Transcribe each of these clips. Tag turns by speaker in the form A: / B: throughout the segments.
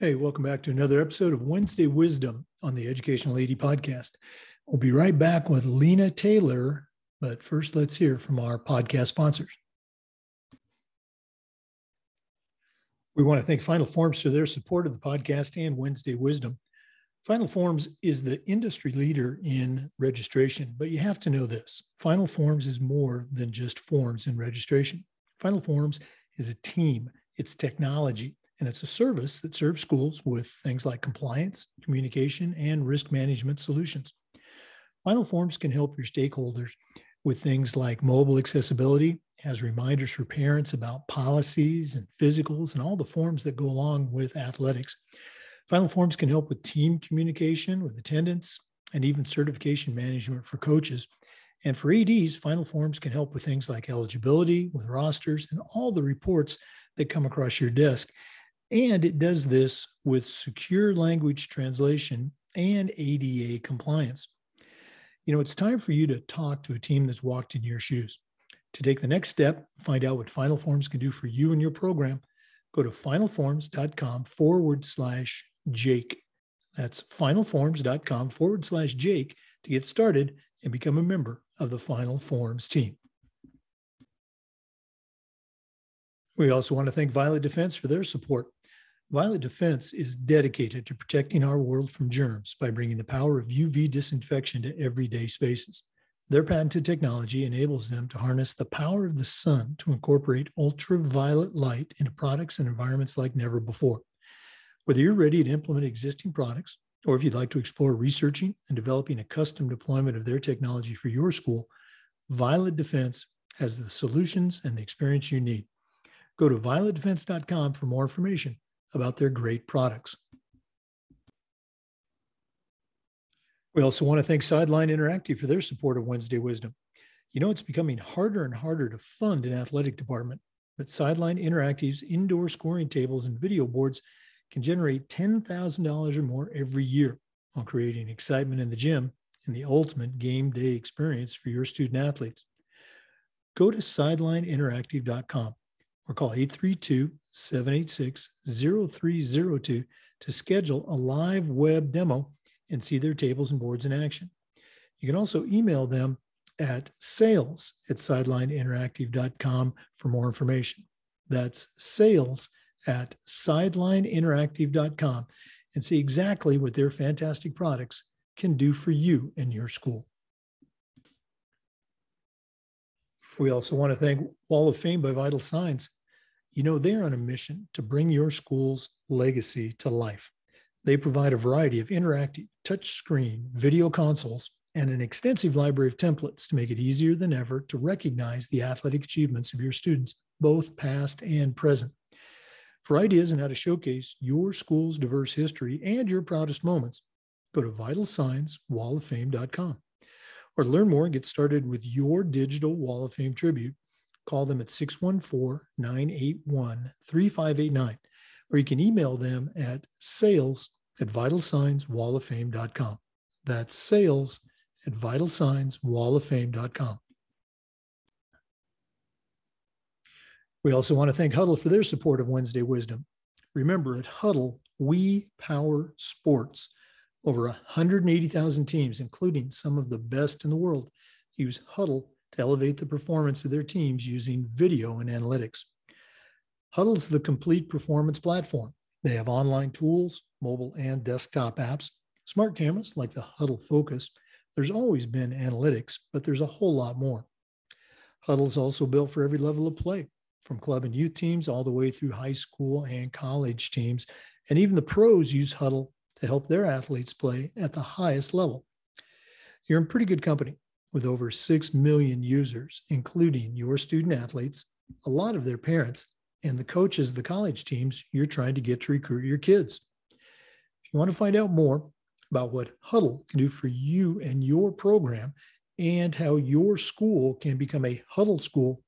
A: Hey, welcome back to another episode of Wednesday Wisdom on the Educational AD Podcast. We'll be right back with Lena Taylor, but first let's hear from our podcast sponsors. We want to thank Final Forms for their support of the podcast and Wednesday Wisdom. Final Forms is the industry leader in registration, but you have to know this Final Forms is more than just forms and registration. Final Forms is a team, it's technology, and it's a service that serves schools with things like compliance, communication, and risk management solutions. Final Forms can help your stakeholders with things like mobile accessibility, has reminders for parents about policies and physicals and all the forms that go along with athletics. Final Forms can help with team communication, with attendance, and even certification management for coaches. And for EDs, Final Forms can help with things like eligibility, with rosters, and all the reports that come across your desk. And it does this with secure language translation and ADA compliance. You know, it's time for you to talk to a team that's walked in your shoes. To take the next step, find out what Final Forms can do for you and your program, go to finalforms.com forward slash Jake. That's finalforms.com forward slash Jake to get started and become a member of the Final Forms team. We also want to thank Violet Defense for their support. Violet Defense is dedicated to protecting our world from germs by bringing the power of UV disinfection to everyday spaces. Their patented technology enables them to harness the power of the sun to incorporate ultraviolet light into products and environments like never before. Whether you're ready to implement existing products, or if you'd like to explore researching and developing a custom deployment of their technology for your school, Violet Defense has the solutions and the experience you need. Go to violetdefense.com for more information about their great products. We also want to thank Sideline Interactive for their support of Wednesday Wisdom. You know, it's becoming harder and harder to fund an athletic department, but Sideline Interactive's indoor scoring tables and video boards can generate $10,000 or more every year while creating excitement in the gym and the ultimate game day experience for your student athletes. Go to sidelineinteractive.com or call 832 786 0302 to schedule a live web demo and see their tables and boards in action. You can also email them at sales at sidelineinteractive.com for more information. That's sales at sidelineinteractive.com and see exactly what their fantastic products can do for you and your school. We also want to thank Wall of Fame by Vital Signs. You know, they're on a mission to bring your school's legacy to life. They provide a variety of interactive touchscreen video consoles and an extensive library of templates to make it easier than ever to recognize the athletic achievements of your students, both past and present. For ideas on how to showcase your school's diverse history and your proudest moments, go to vitalsignswalloffame.com. Or to learn more and get started with your digital Wall of Fame tribute, call them at 614 981 3589, or you can email them at sales at vitalsignswalloffame.com. That's sales at vitalsignswalloffame.com. We also want to thank Hudl for their support of Wednesday Wisdom. Remember, at Hudl, we power sports. Over 180,000 teams, including some of the best in the world, use Hudl to elevate the performance of their teams using video and analytics. Hudl's the complete performance platform. They have online tools, mobile and desktop apps, smart cameras like the Hudl Focus. There's always been analytics, but there's a whole lot more. Hudl's also built for every level of play, from club and youth teams all the way through high school and college teams. And even the pros use Hudl to help their athletes play at the highest level. You're in pretty good company with over 6 million users, including your student athletes, a lot of their parents, and the coaches, the college teams you're trying to get to recruit your kids. If you want to find out more about what Hudl can do for you and your program and how your school can become a Hudl school,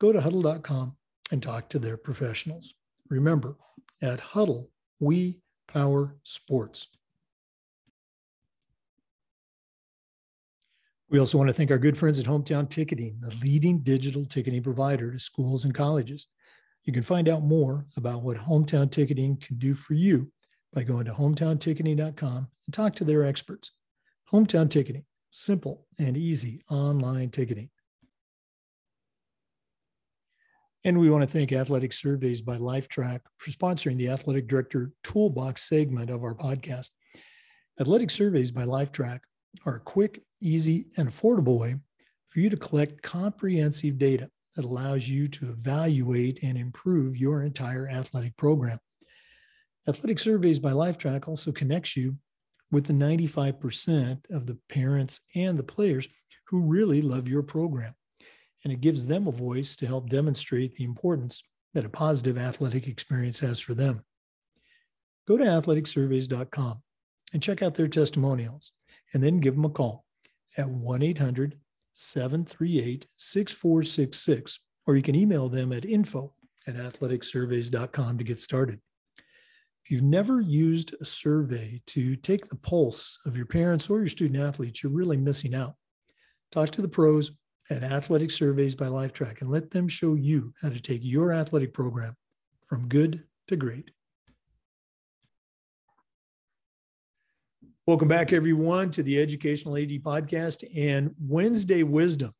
A: go to hudl.com and talk to their professionals. Remember, at Hudl, we power sports. We also want to thank our good friends at Hometown Ticketing, the leading digital ticketing provider to schools and colleges. You can find out more about what hometown ticketing can do for you by going to hometownticketing.com and talk to their experts. Hometown ticketing, simple and easy online ticketing. And we want to thank Athletic Surveys by Lifetrack for sponsoring the Athletic Director Toolbox segment of our podcast. Athletic Surveys by Lifetrack are a quick, easy, and affordable way for you to collect comprehensive data that allows you to evaluate and improve your entire athletic program. Athletic Surveys by Lifetrack also connects you with the 95% of the parents and the players who really love your program. And it gives them a voice to help demonstrate the importance that a positive athletic experience has for them. Go to athleticsurveys.com and check out their testimonials, and then give them a call at 1 800 738 6466, or you can email them at info at athleticsurveys.com to get started. If you've never used a survey to take the pulse of your parents or your student athletes, you're really missing out. Talk to the pros at Athletic Surveys by Lifetrack and let them show you how to take your athletic program from good to great. Welcome back, everyone, to the Educational AD Podcast and Wednesday Wisdom.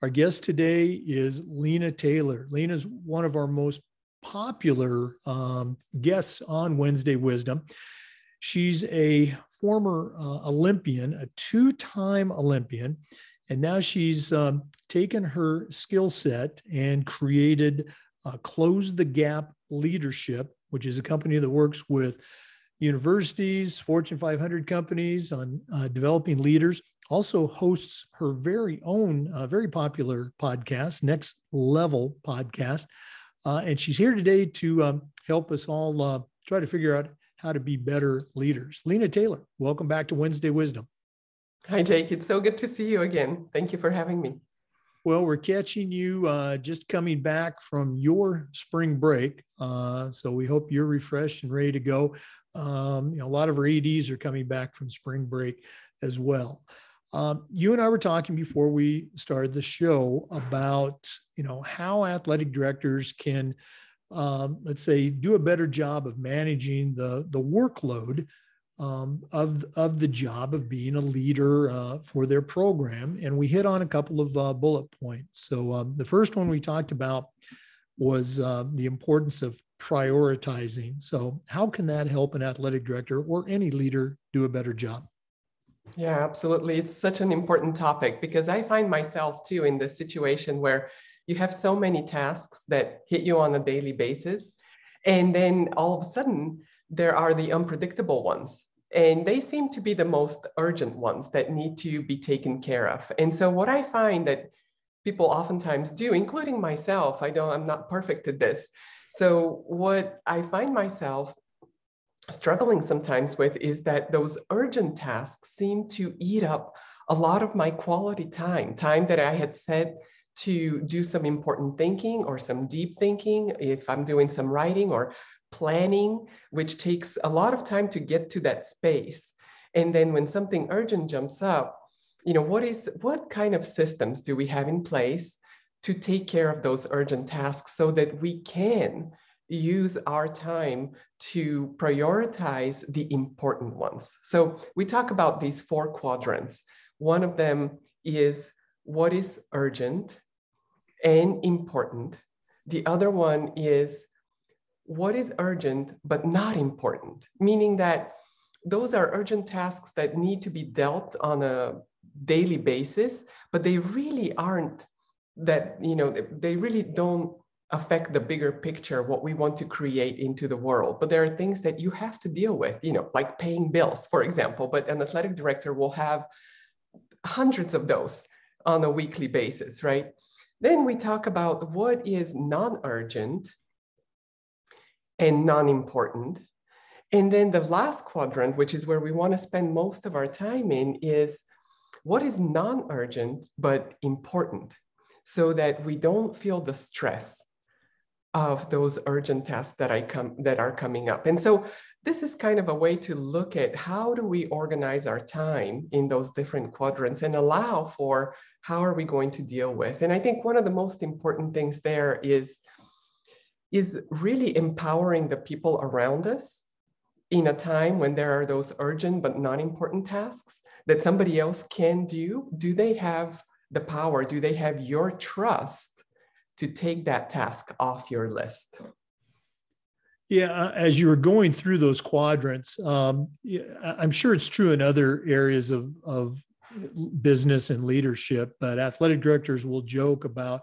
A: Our guest today is Lena Taylor. Lena is one of our most popular um, guests on Wednesday Wisdom. She's a former uh, Olympian, a two time Olympian, and now she's um, taken her skill set and created uh, Close the Gap Leadership, which is a company that works with universities, Fortune 500 companies on uh, developing leaders. Also hosts her very own, uh, very popular podcast, Next Level Podcast. Uh, and she's here today to um, help us all uh, try to figure out how to be better leaders. Lena Taylor, welcome back to Wednesday Wisdom.
B: Hi, Jake. It's so good to see you again. Thank you for having me.
A: Well, we're catching you uh, just coming back from your spring break. Uh, so we hope you're refreshed and ready to go. Um, you know, a lot of our ADs are coming back from spring break as well. Um, you and I were talking before we started the show about you know how athletic directors can, um, let's say, do a better job of managing the the workload um, of of the job of being a leader uh, for their program. And we hit on a couple of uh, bullet points. So um, the first one we talked about was uh, the importance of prioritizing. So, how can that help an athletic director or any leader do a better job?
B: Yeah, absolutely. It's such an important topic because I find myself too in the situation where you have so many tasks that hit you on a daily basis. And then all of a sudden, there are the unpredictable ones. And they seem to be the most urgent ones that need to be taken care of. And so, what I find that people oftentimes do, including myself, I don't, I'm not perfect at this, so, what I find myself struggling sometimes with is that those urgent tasks seem to eat up a lot of my quality time, time that I had set to do some important thinking or some deep thinking, if I'm doing some writing or planning, which takes a lot of time to get to that space. And then when something urgent jumps up, you know, what is what kind of systems do we have in place to take care of those urgent tasks so that we can use our time to prioritize the important ones. So we talk about these four quadrants. One of them is what is urgent and important. The other one is what is urgent but not important, meaning that those are urgent tasks that need to be dealt on a daily basis, but they really aren't that you know they really don't affect the bigger picture what we want to create into the world. But there are things that you have to deal with you know like paying bills for example but an athletic director will have hundreds of those on a weekly basis right? Then we talk about what is non-urgent and non-important and then the last quadrant which is where we want to spend most of our time in is what is non-urgent but important so that we don't feel the stress of those urgent tasks that I come that are coming up. And so this is kind of a way to look at how do we organize our time in those different quadrants and allow for how are we going to deal with. And I think one of the most important things there is is really empowering the people around us in a time when there are those urgent but non important tasks that somebody else can do? Do they have the power? Do they have your trust to take that task off your list?
A: Yeah, uh, as you were going through those quadrants, um, I'm sure it's true in other areas of, of business and leadership, but athletic directors will joke about,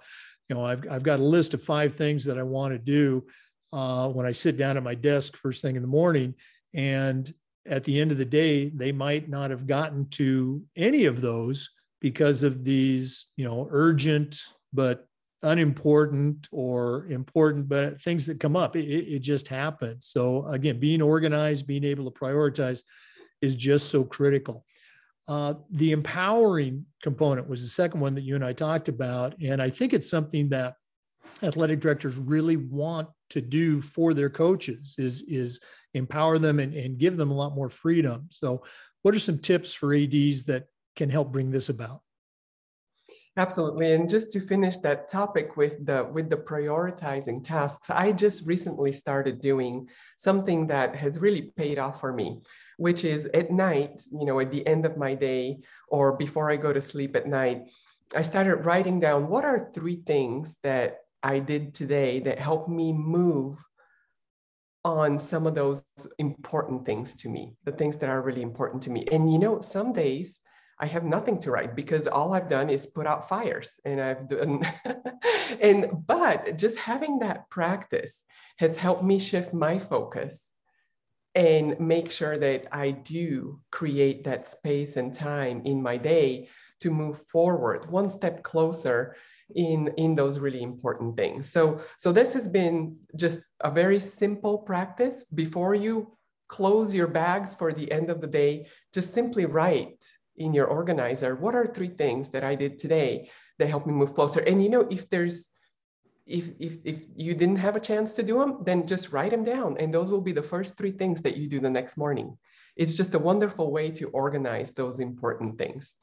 A: you know, I've, I've got a list of five things that I want to do uh, when I sit down at my desk first thing in the morning. And at the end of the day, they might not have gotten to any of those because of these, you know, urgent but unimportant or important, but things that come up. It, it just happens. So again, being organized, being able to prioritize is just so critical. Uh, the empowering component was the second one that you and I talked about. And I think it's something that athletic directors really want to do for their coaches is, is empower them and, and give them a lot more freedom. So what are some tips for ADs that can help bring this about?
B: Absolutely. And just to finish that topic with the with the prioritizing tasks, I just recently started doing something that has really paid off for me, which is at night, you know, at the end of my day or before I go to sleep at night, I started writing down what are three things that I did today that helped me move on some of those important things to me, the things that are really important to me. And you know, some days I have nothing to write because all I've done is put out fires and I've done and but just having that practice has helped me shift my focus and make sure that I do create that space and time in my day to move forward one step closer in in those really important things so so this has been just a very simple practice before you close your bags for the end of the day just simply write in your organizer, what are three things that I did today that helped me move closer? And you know, if there's if, if, if you didn't have a chance to do them, then just write them down. And those will be the first three things that you do the next morning. It's just a wonderful way to organize those important things.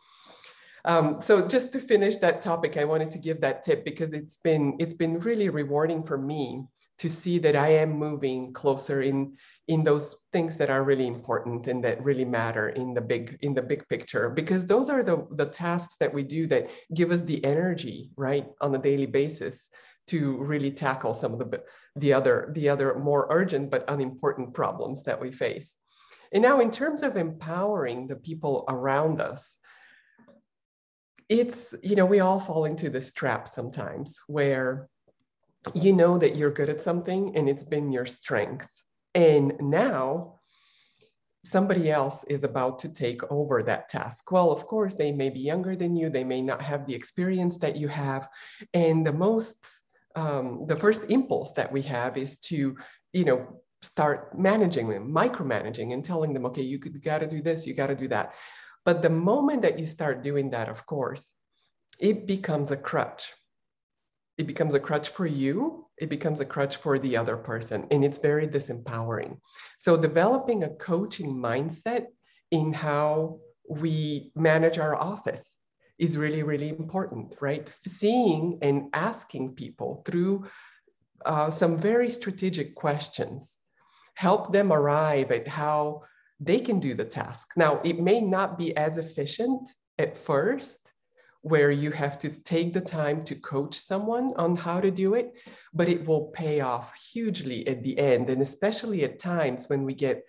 B: Um, so just to finish that topic, I wanted to give that tip because it's been it's been really rewarding for me to see that I am moving closer in in those things that are really important and that really matter in the big in the big picture because those are the the tasks that we do that give us the energy right on a daily basis to really tackle some of the the other the other more urgent but unimportant problems that we face and now in terms of empowering the people around us it's you know we all fall into this trap sometimes where you know that you're good at something and it's been your strength and now somebody else is about to take over that task. Well, of course, they may be younger than you, they may not have the experience that you have. And the most, um, the first impulse that we have is to, you know, start managing them, micromanaging and telling them, okay, you, you got to do this, you got to do that. But the moment that you start doing that, of course, it becomes a crutch it becomes a crutch for you, it becomes a crutch for the other person, and it's very disempowering. So, developing a coaching mindset in how we manage our office is really, really important, right? Seeing and asking people through uh, some very strategic questions help them arrive at how they can do the task. Now, it may not be as efficient at first, where you have to take the time to coach someone on how to do it, but it will pay off hugely at the end. And especially at times when we get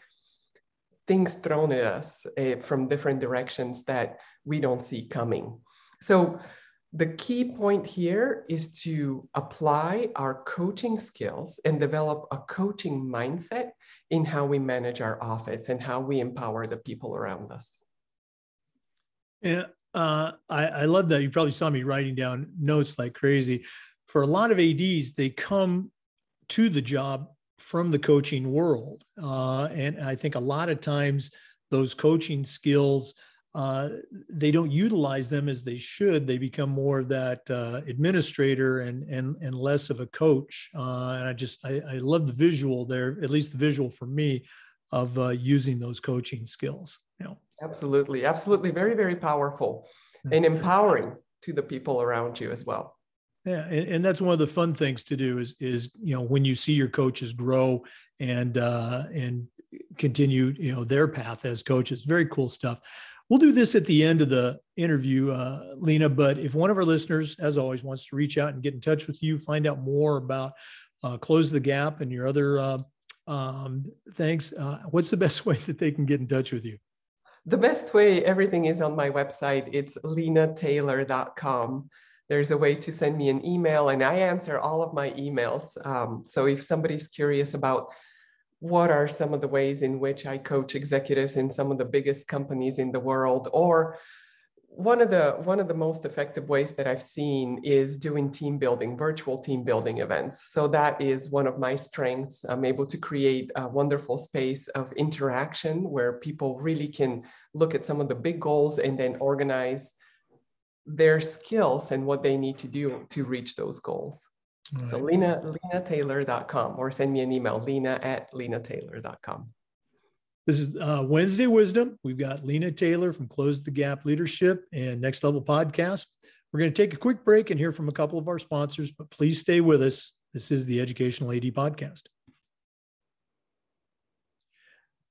B: things thrown at us uh, from different directions that we don't see coming. So, the key point here is to apply our coaching skills and develop a coaching mindset in how we manage our office and how we empower the people around us.
A: Yeah, uh, I, I love that. You probably saw me writing down notes like crazy. For a lot of ADs, they come to the job from the coaching world. Uh, and I think a lot of times those coaching skills, uh, they don't utilize them as they should. They become more of that uh, administrator and, and, and less of a coach. Uh, and I just, I, I, love the visual there, at least the visual for me of uh, using those coaching skills. You know.
B: Absolutely. Absolutely. Very, very powerful and empowering to the people around you as well.
A: Yeah, and, and, that's one of the fun things to do is is you know when you see your coaches grow and uh, and continue you know their path as coaches. Very cool stuff. We'll do this at the end of the interview, uh, Lena. But if one of our listeners, as always, wants to reach out and get in touch with you, find out more about uh, Close the Gap and your other uh, um, things, uh, what's the best way that they can get in touch with you?
B: The best way, everything is on my website. It's lenataylor.com. There's a way to send me an email, and I answer all of my emails. Um, so if somebody's curious about what are some of the ways in which I coach executives in some of the biggest companies in the world, or one of the one of the most effective ways that I've seen is doing team building, virtual team building events. So that is one of my strengths. I'm able to create a wonderful space of interaction where people really can look at some of the big goals and then organize their skills and what they need to do to reach those goals. Right. So Lena, lenataylor.com or send me an email, lena at lenataylor.com.
A: This is uh, Wednesday Wisdom. We've got Lena Taylor from Close the Gap Leadership and Next Level Podcast. We're going to take a quick break and hear from a couple of our sponsors, but please stay with us. This is the Educational AD Podcast.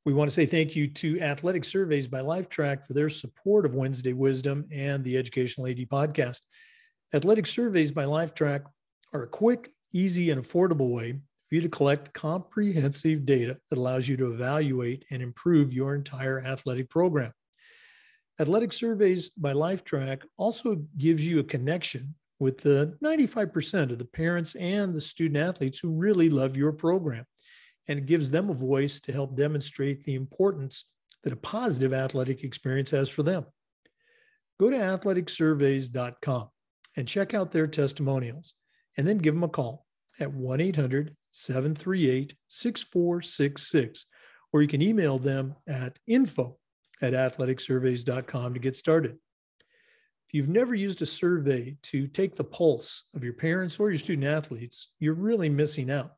A: We want to say thank you to Athletic Surveys by Lifetrack for their support of Wednesday Wisdom and the Educational AD Podcast. Athletic Surveys by Lifetrack are a quick, easy, and affordable way for you to collect comprehensive data that allows you to evaluate and improve your entire athletic program. Athletic Surveys by Lifetrack also gives you a connection with the 95% of the parents and the student athletes who really love your program. And it gives them a voice to help demonstrate the importance that a positive athletic experience has for them. Go to athleticsurveys.com and check out their testimonials, and then give them a call at 1 800 738 6466, or you can email them at info at athleticsurveys.com to get started. If you've never used a survey to take the pulse of your parents or your student athletes, you're really missing out.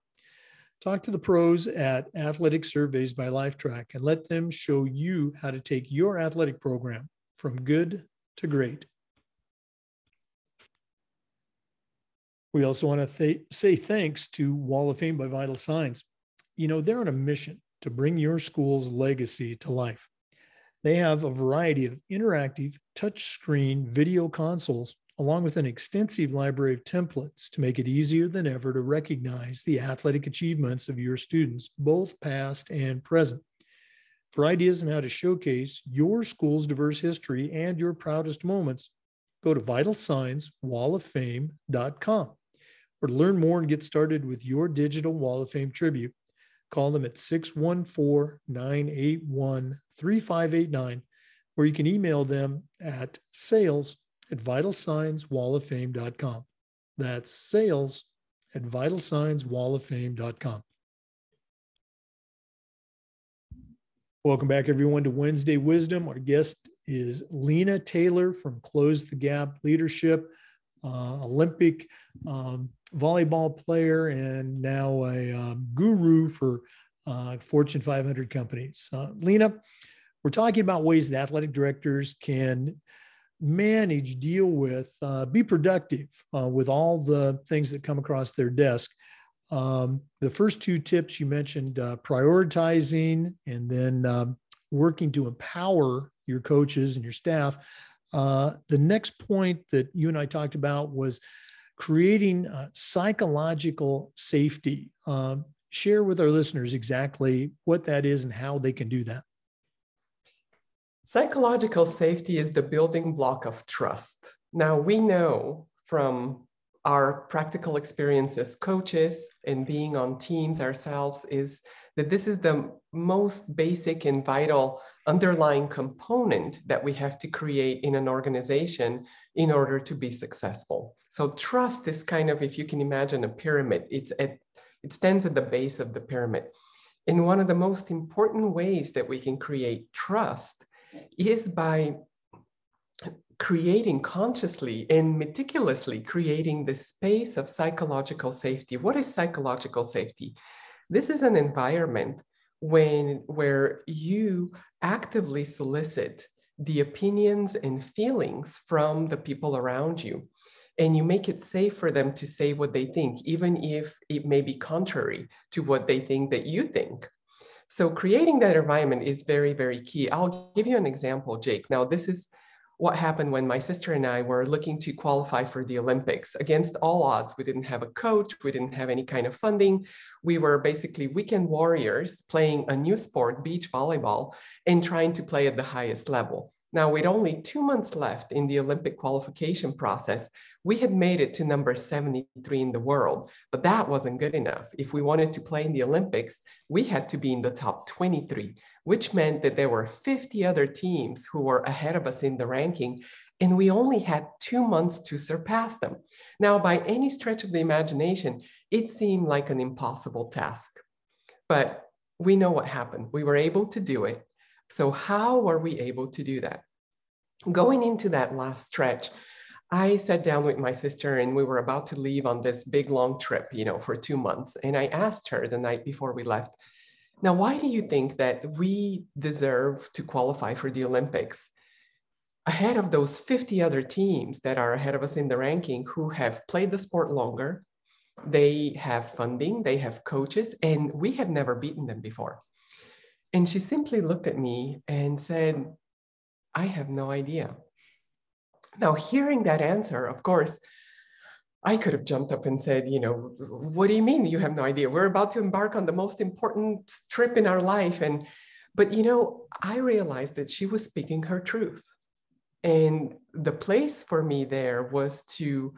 A: Talk to the pros at Athletic Surveys by Lifetrack and let them show you how to take your athletic program from good to great. We also want to th- say thanks to Wall of Fame by Vital Signs. You know, they're on a mission to bring your school's legacy to life. They have a variety of interactive touchscreen video consoles, along with an extensive library of templates to make it easier than ever to recognize the athletic achievements of your students, both past and present. For ideas on how to showcase your school's diverse history and your proudest moments, go to vitalsignswalloffame.com or to learn more and get started with your digital Wall of Fame tribute, call them at 614 981 3589, or you can email them at sales at vitalsignswalloffame.com. That's sales at vitalsignswalloffame.com. Welcome back, everyone, to Wednesday Wisdom. Our guest is Lena Taylor from Close the Gap Leadership, uh, Olympic um, volleyball player and now a um, guru for uh, Fortune 500 companies. Uh, Lena, we're talking about ways that athletic directors can manage, deal with, uh, be productive uh, with all the things that come across their desk. Um, the first two tips you mentioned uh, prioritizing and then um, working to empower your coaches and your staff. Uh, the next point that you and I talked about was creating uh, psychological safety. Um, share with our listeners exactly what that is and how they can do that.
B: Psychological safety is the building block of trust. Now, we know from our practical experience as coaches and being on teams ourselves is that this is the most basic and vital underlying component that we have to create in an organization in order to be successful. So trust is kind of, if you can imagine a pyramid, it's at, it stands at the base of the pyramid. And one of the most important ways that we can create trust is by creating consciously and meticulously creating the space of psychological safety. What is psychological safety? This is an environment when where you actively solicit the opinions and feelings from the people around you. and you make it safe for them to say what they think, even if it may be contrary to what they think that you think. So creating that environment is very, very key. I'll give you an example, Jake. Now, this is what happened when my sister and I were looking to qualify for the Olympics. Against all odds, we didn't have a coach, we didn't have any kind of funding. We were basically weekend warriors playing a new sport, beach volleyball, and trying to play at the highest level. Now, with only two months left in the Olympic qualification process, we had made it to number 73 in the world, but that wasn't good enough. If we wanted to play in the Olympics, we had to be in the top 23, which meant that there were 50 other teams who were ahead of us in the ranking, and we only had two months to surpass them. Now, by any stretch of the imagination, it seemed like an impossible task. But we know what happened. We were able to do it. So, how were we able to do that? Going into that last stretch, I sat down with my sister and we were about to leave on this big long trip, you know, for two months. And I asked her the night before we left, now, why do you think that we deserve to qualify for the Olympics ahead of those 50 other teams that are ahead of us in the ranking who have played the sport longer? They have funding, they have coaches, and we have never beaten them before. And she simply looked at me and said, I have no idea. Now, hearing that answer, of course, I could have jumped up and said, you know, what do you mean you have no idea? We're about to embark on the most important trip in our life. And, but, you know, I realized that she was speaking her truth. And the place for me there was to,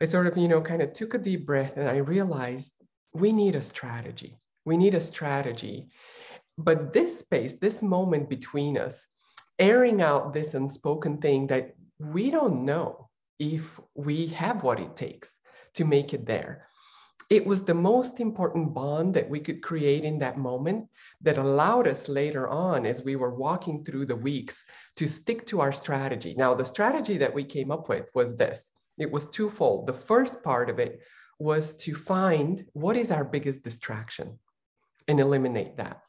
B: I sort of, you know, kind of took a deep breath and I realized we need a strategy. We need a strategy. But this space, this moment between us, airing out this unspoken thing that we don't know if we have what it takes to make it there. It was the most important bond that we could create in that moment that allowed us later on, as we were walking through the weeks, to stick to our strategy. Now, the strategy that we came up with was this it was twofold. The first part of it was to find what is our biggest distraction and eliminate that.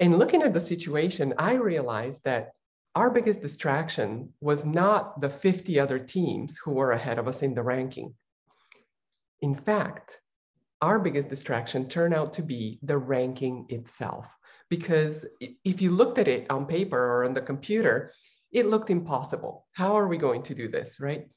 B: And looking at the situation, I realized that our biggest distraction was not the 50 other teams who were ahead of us in the ranking. In fact, our biggest distraction turned out to be the ranking itself. Because if you looked at it on paper or on the computer, it looked impossible. How are we going to do this, right?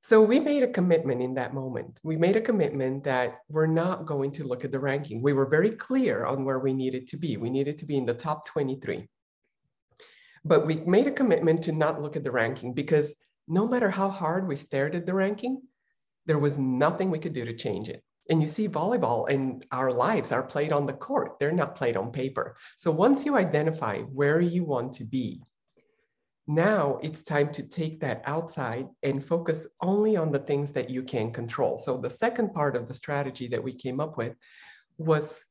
B: So we made a commitment in that moment. We made a commitment that we're not going to look at the ranking. We were very clear on where we needed to be. We needed to be in the top 23. But we made a commitment to not look at the ranking because no matter how hard we stared at the ranking, there was nothing we could do to change it. And you see, volleyball and our lives are played on the court, they're not played on paper. So once you identify where you want to be, now it's time to take that outside and focus only on the things that you can control. So the second part of the strategy that we came up with was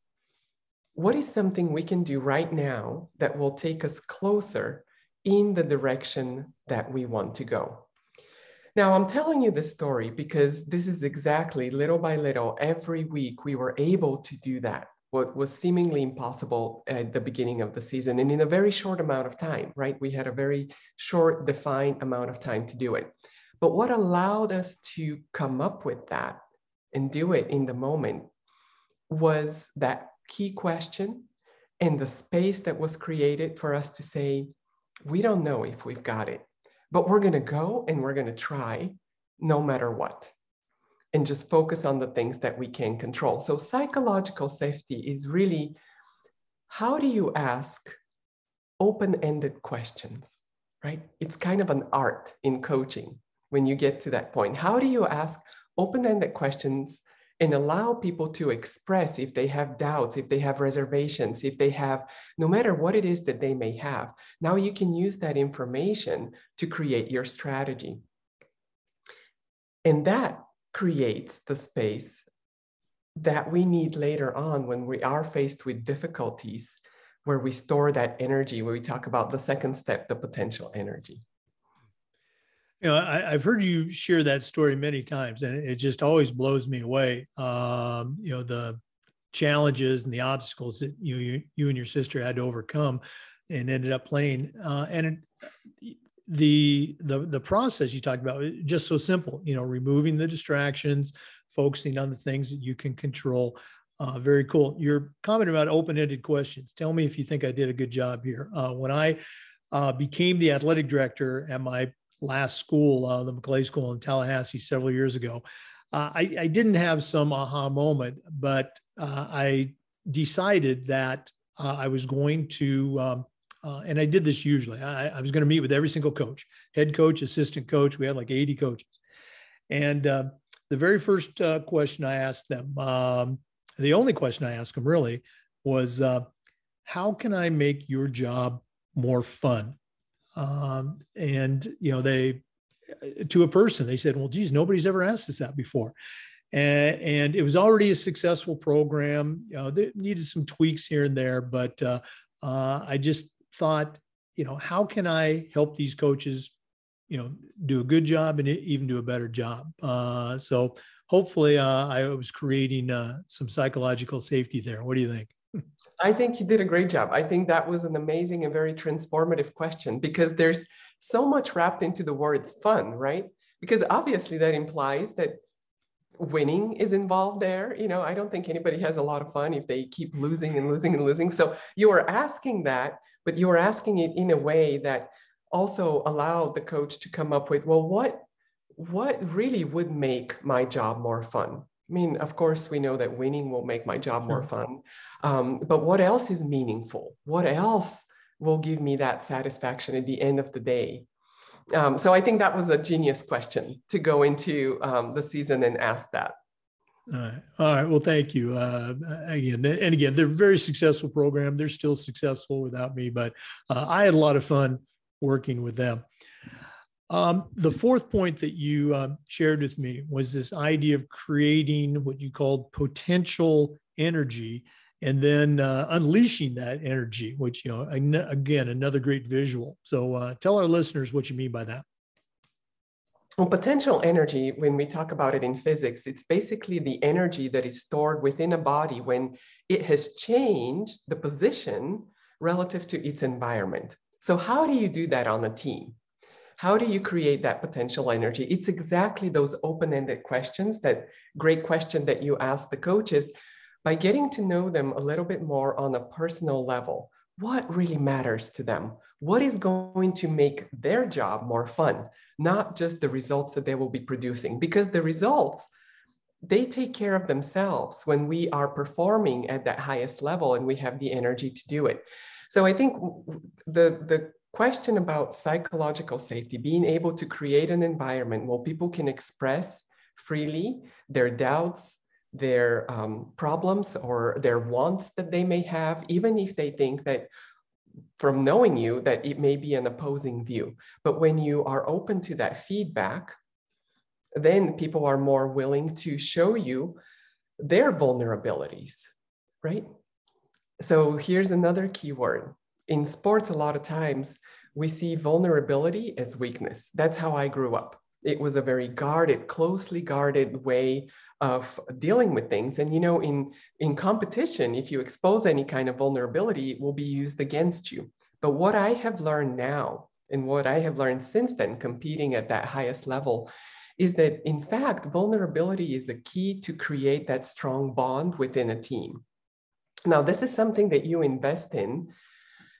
B: what is something we can do right now that will take us closer in the direction that we want to go? Now, I'm telling you this story because this is exactly little by little, every week we were able to do that, what was seemingly impossible at the beginning of the season and in a very short amount of time, right? We had a very short, defined amount of time to do it. But what allowed us to come up with that and do it in the moment was that key question and the space that was created for us to say, we don't know if we've got it, but we're going to go and we're going to try no matter what. And just focus on the things that we can control. So, psychological safety is really how do you ask open ended questions, right? It's kind of an art in coaching when you get to that point. How do you ask open ended questions and allow people to express if they have doubts, if they have reservations, if they have, no matter what it is that they may have. Now you can use that information to create your strategy. And that creates the space that we need later on when we are faced with difficulties, where we store that energy, where we talk about the second step, the potential energy.
A: You know, I, have heard you share that story many times, and it just always blows me away. Um, you know, the challenges and the obstacles that you you, you and your sister had to overcome, and ended up playing. Uh, and it, the the the process you talked about just so simple. You know, removing the distractions, focusing on the things that you can control. Uh, very cool. Your comment about open-ended questions. Tell me if you think I did a good job here. Uh, when I uh, became the athletic director at my last school, uh, the Maclay School in Tallahassee, several years ago, uh, I, I, didn't have some aha moment, but uh, I decided that I was going to, um, and I did this usually. I, I was going to meet with every single coach, head coach, assistant coach. We had like 80 coaches, and the very first question I asked them. Um, the only question I asked them really was, uh, how can I make your job more fun? Um, and, you know, they, to a person, they said, well, geez, nobody's ever asked us that before. And, and it was already a successful program. You know, they needed some tweaks here and there, but uh, uh, I just thought, you know, how can I help these coaches, you know, do a good job and even do a better job? Uh, so hopefully uh, I was creating uh, some psychological safety there. What do you think?
B: I think you did a great job. I think that was an amazing and very transformative question because there's so much wrapped into the word fun, right? Because obviously that implies that winning is involved there. You know, I don't think anybody has a lot of fun if they keep losing and losing and losing. So you are asking that, but you are asking it in a way that also allowed the coach to come up with, well, what what really would make my job more fun? I mean, of course, we know that winning will make my job more fun. Um, but what else is meaningful? What else will give me that satisfaction at the end of the day? Um, so I think that was a genius question to go into um, the season and ask that.
A: All right. All right. Well, thank you. Uh, again, and again, they're a very successful program. They're still successful without me, but uh, I had a lot of fun working with them. Um, the fourth point that you uh, shared with me was this idea of creating what you called potential energy and then uh, unleashing that energy, which, you know, again, another great visual. So uh, tell our listeners what you mean by that.
B: Well, potential energy, when we talk about it in physics, it's basically the energy that is stored within a body when it has changed the position relative to its environment. So, how do you do that on a team? How do you create that potential energy? It's exactly those open ended questions that great question that you ask the coaches by getting to know them a little bit more on a personal level. What really matters to them? What is going to make their job more fun? Not just the results that they will be producing, because the results they take care of themselves when we are performing at that highest level and we have the energy to do it. So I think the, the question about psychological safety, being able to create an environment where people can express freely their doubts, their um, problems, or their wants that they may have, even if they think that from knowing you that it may be an opposing view. But when you are open to that feedback, then people are more willing to show you their vulnerabilities, right? So here's another keyword in sports, a lot of times we see vulnerability as weakness. That's how I grew up. It was a very guarded, closely guarded way of dealing with things. And you know, in, in competition, if you expose any kind of vulnerability, it will be used against you. But what I have learned now, and what I have learned since then, competing at that highest level, is that in fact, vulnerability is a key to create that strong bond within a team. Now, this is something that you invest in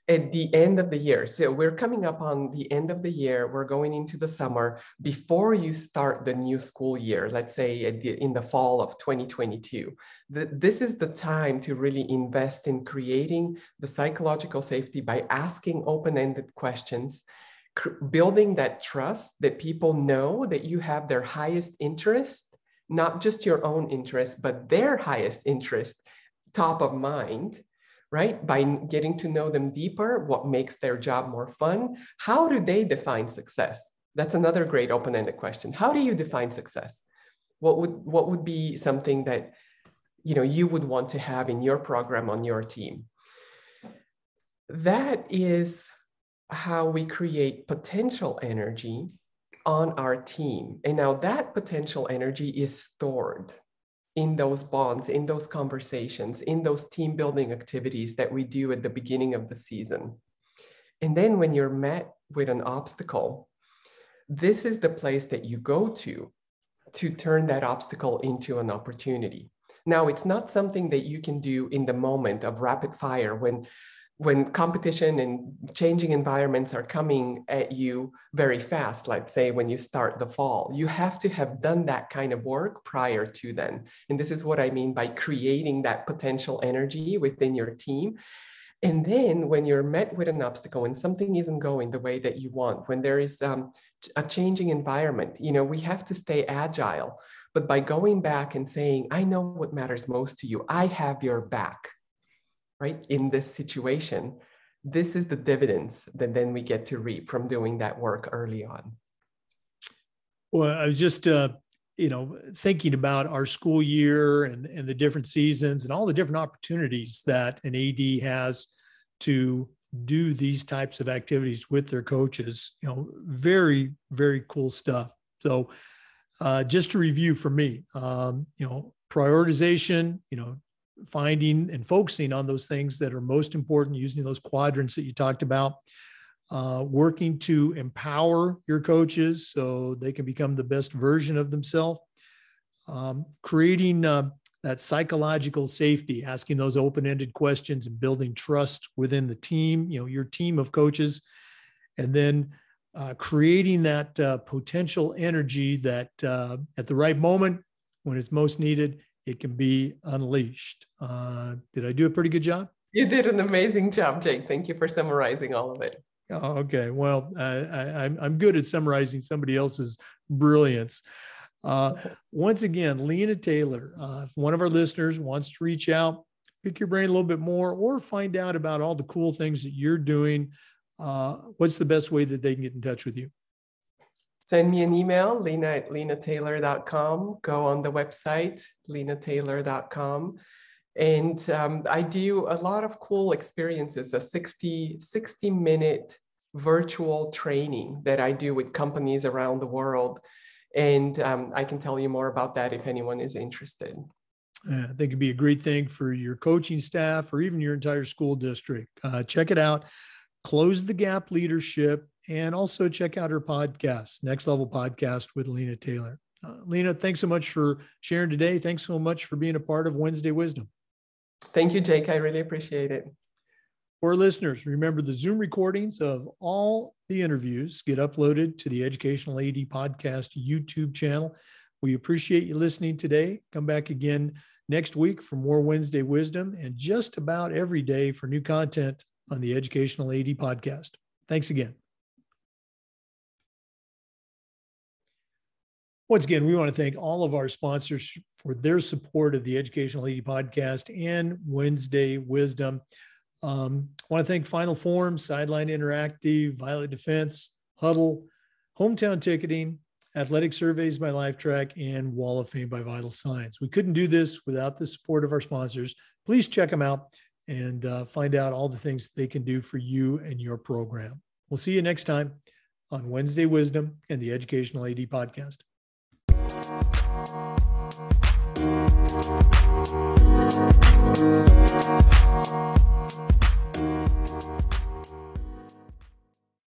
B: at the end of the year. So we're coming up on the end of the year. We're going into the summer before you start the new school year, let's say in the fall of 2022. The, this is the time to really invest in creating the psychological safety by asking open-ended questions, building that trust that people know that you have their highest interest, not just your own interest, but their highest interest top of mind right? By getting to know them deeper, what makes their job more fun? How do they define success? That's another great open-ended question. How do you define success? What would what would be something that you know you would want to have in your program on your team? That is how we create potential energy on our team. And now that potential energy is stored in those bonds, in those conversations, in those team building activities that we do at the beginning of the season. And then when you're met with an obstacle, this is the place that you go to to turn that obstacle into an opportunity. Now, it's not something that you can do in the moment of rapid fire when when competition and changing environments are coming at you very fast, let's say when you start the fall, you have to have done that kind of work prior to then. And this is what I mean by creating that potential energy within your team. And then when you're met with an obstacle and something isn't going the way that you want, when there is um, a changing environment, you know, we have to stay agile. But by going back and saying, I know what matters most to you, I have your back right, in this situation, this is the dividends that then we get to reap from doing that work early on.
A: Well, I was just, uh, you know, thinking about our school year and, and the different seasons and all the different opportunities that an AD has to do these types of activities with their coaches. You know, very, very cool stuff. So, uh, just to review for me, um, you know, prioritization, you know, finding and focusing on those things that are most important, using those quadrants that you talked about, uh, working to empower your coaches so they can become the best version of themselves, um, creating uh, that psychological safety, asking those open-ended questions and building trust within the team, you know, your team of coaches, and then uh, creating that uh, potential energy that uh, at the right moment when it's most needed it can be unleashed. Uh, did I do a pretty good job?
B: You did an amazing job, Jake. Thank you for summarizing all of it.
A: Oh, okay. Well, I, I, I'm good at summarizing somebody else's brilliance. Uh, once again, Lena Taylor, uh, if one of our listeners wants to reach out, pick your brain a little bit more, or find out about all the cool things that you're doing, uh, what's the best way that they can get in touch with you?
B: Send me an email, lena at lenataylor.com. Go on the website, lenataylor.com. And um, I do a lot of cool experiences, a 60, 60 minute virtual training that I do with companies around the world. And um, I can tell you more about that if anyone is interested.
A: I think it'd be a great thing for your coaching staff or even your entire school district. Uh, check it out. Close the Gap Leadership and also check out her podcast, Next Level Podcast with Lena Taylor. Uh, Lena, thanks so much for sharing today. Thanks so much for being a part of Wednesday Wisdom.
B: Thank you, Jake. I really appreciate it.
A: For listeners, remember the Zoom recordings of all the interviews get uploaded to the Educational AD Podcast YouTube channel. We appreciate you listening today. Come back again next week for more Wednesday Wisdom and just about every day for new content on the Educational AD Podcast. Thanks again. Once again, we want to thank all of our sponsors for their support of the Educational AD podcast and Wednesday Wisdom. Um, I want to thank Final Form, Sideline Interactive, Violet Defense, Hudl, Hometown Ticketing, Athletic Surveys by Lifetrack, and Wall of Fame by Vital Signs. We couldn't do this without the support of our sponsors. Please check them out and uh, find out all the things they can do for you and your program. We'll see you next time on Wednesday Wisdom and the Educational AD Podcast. Thank you.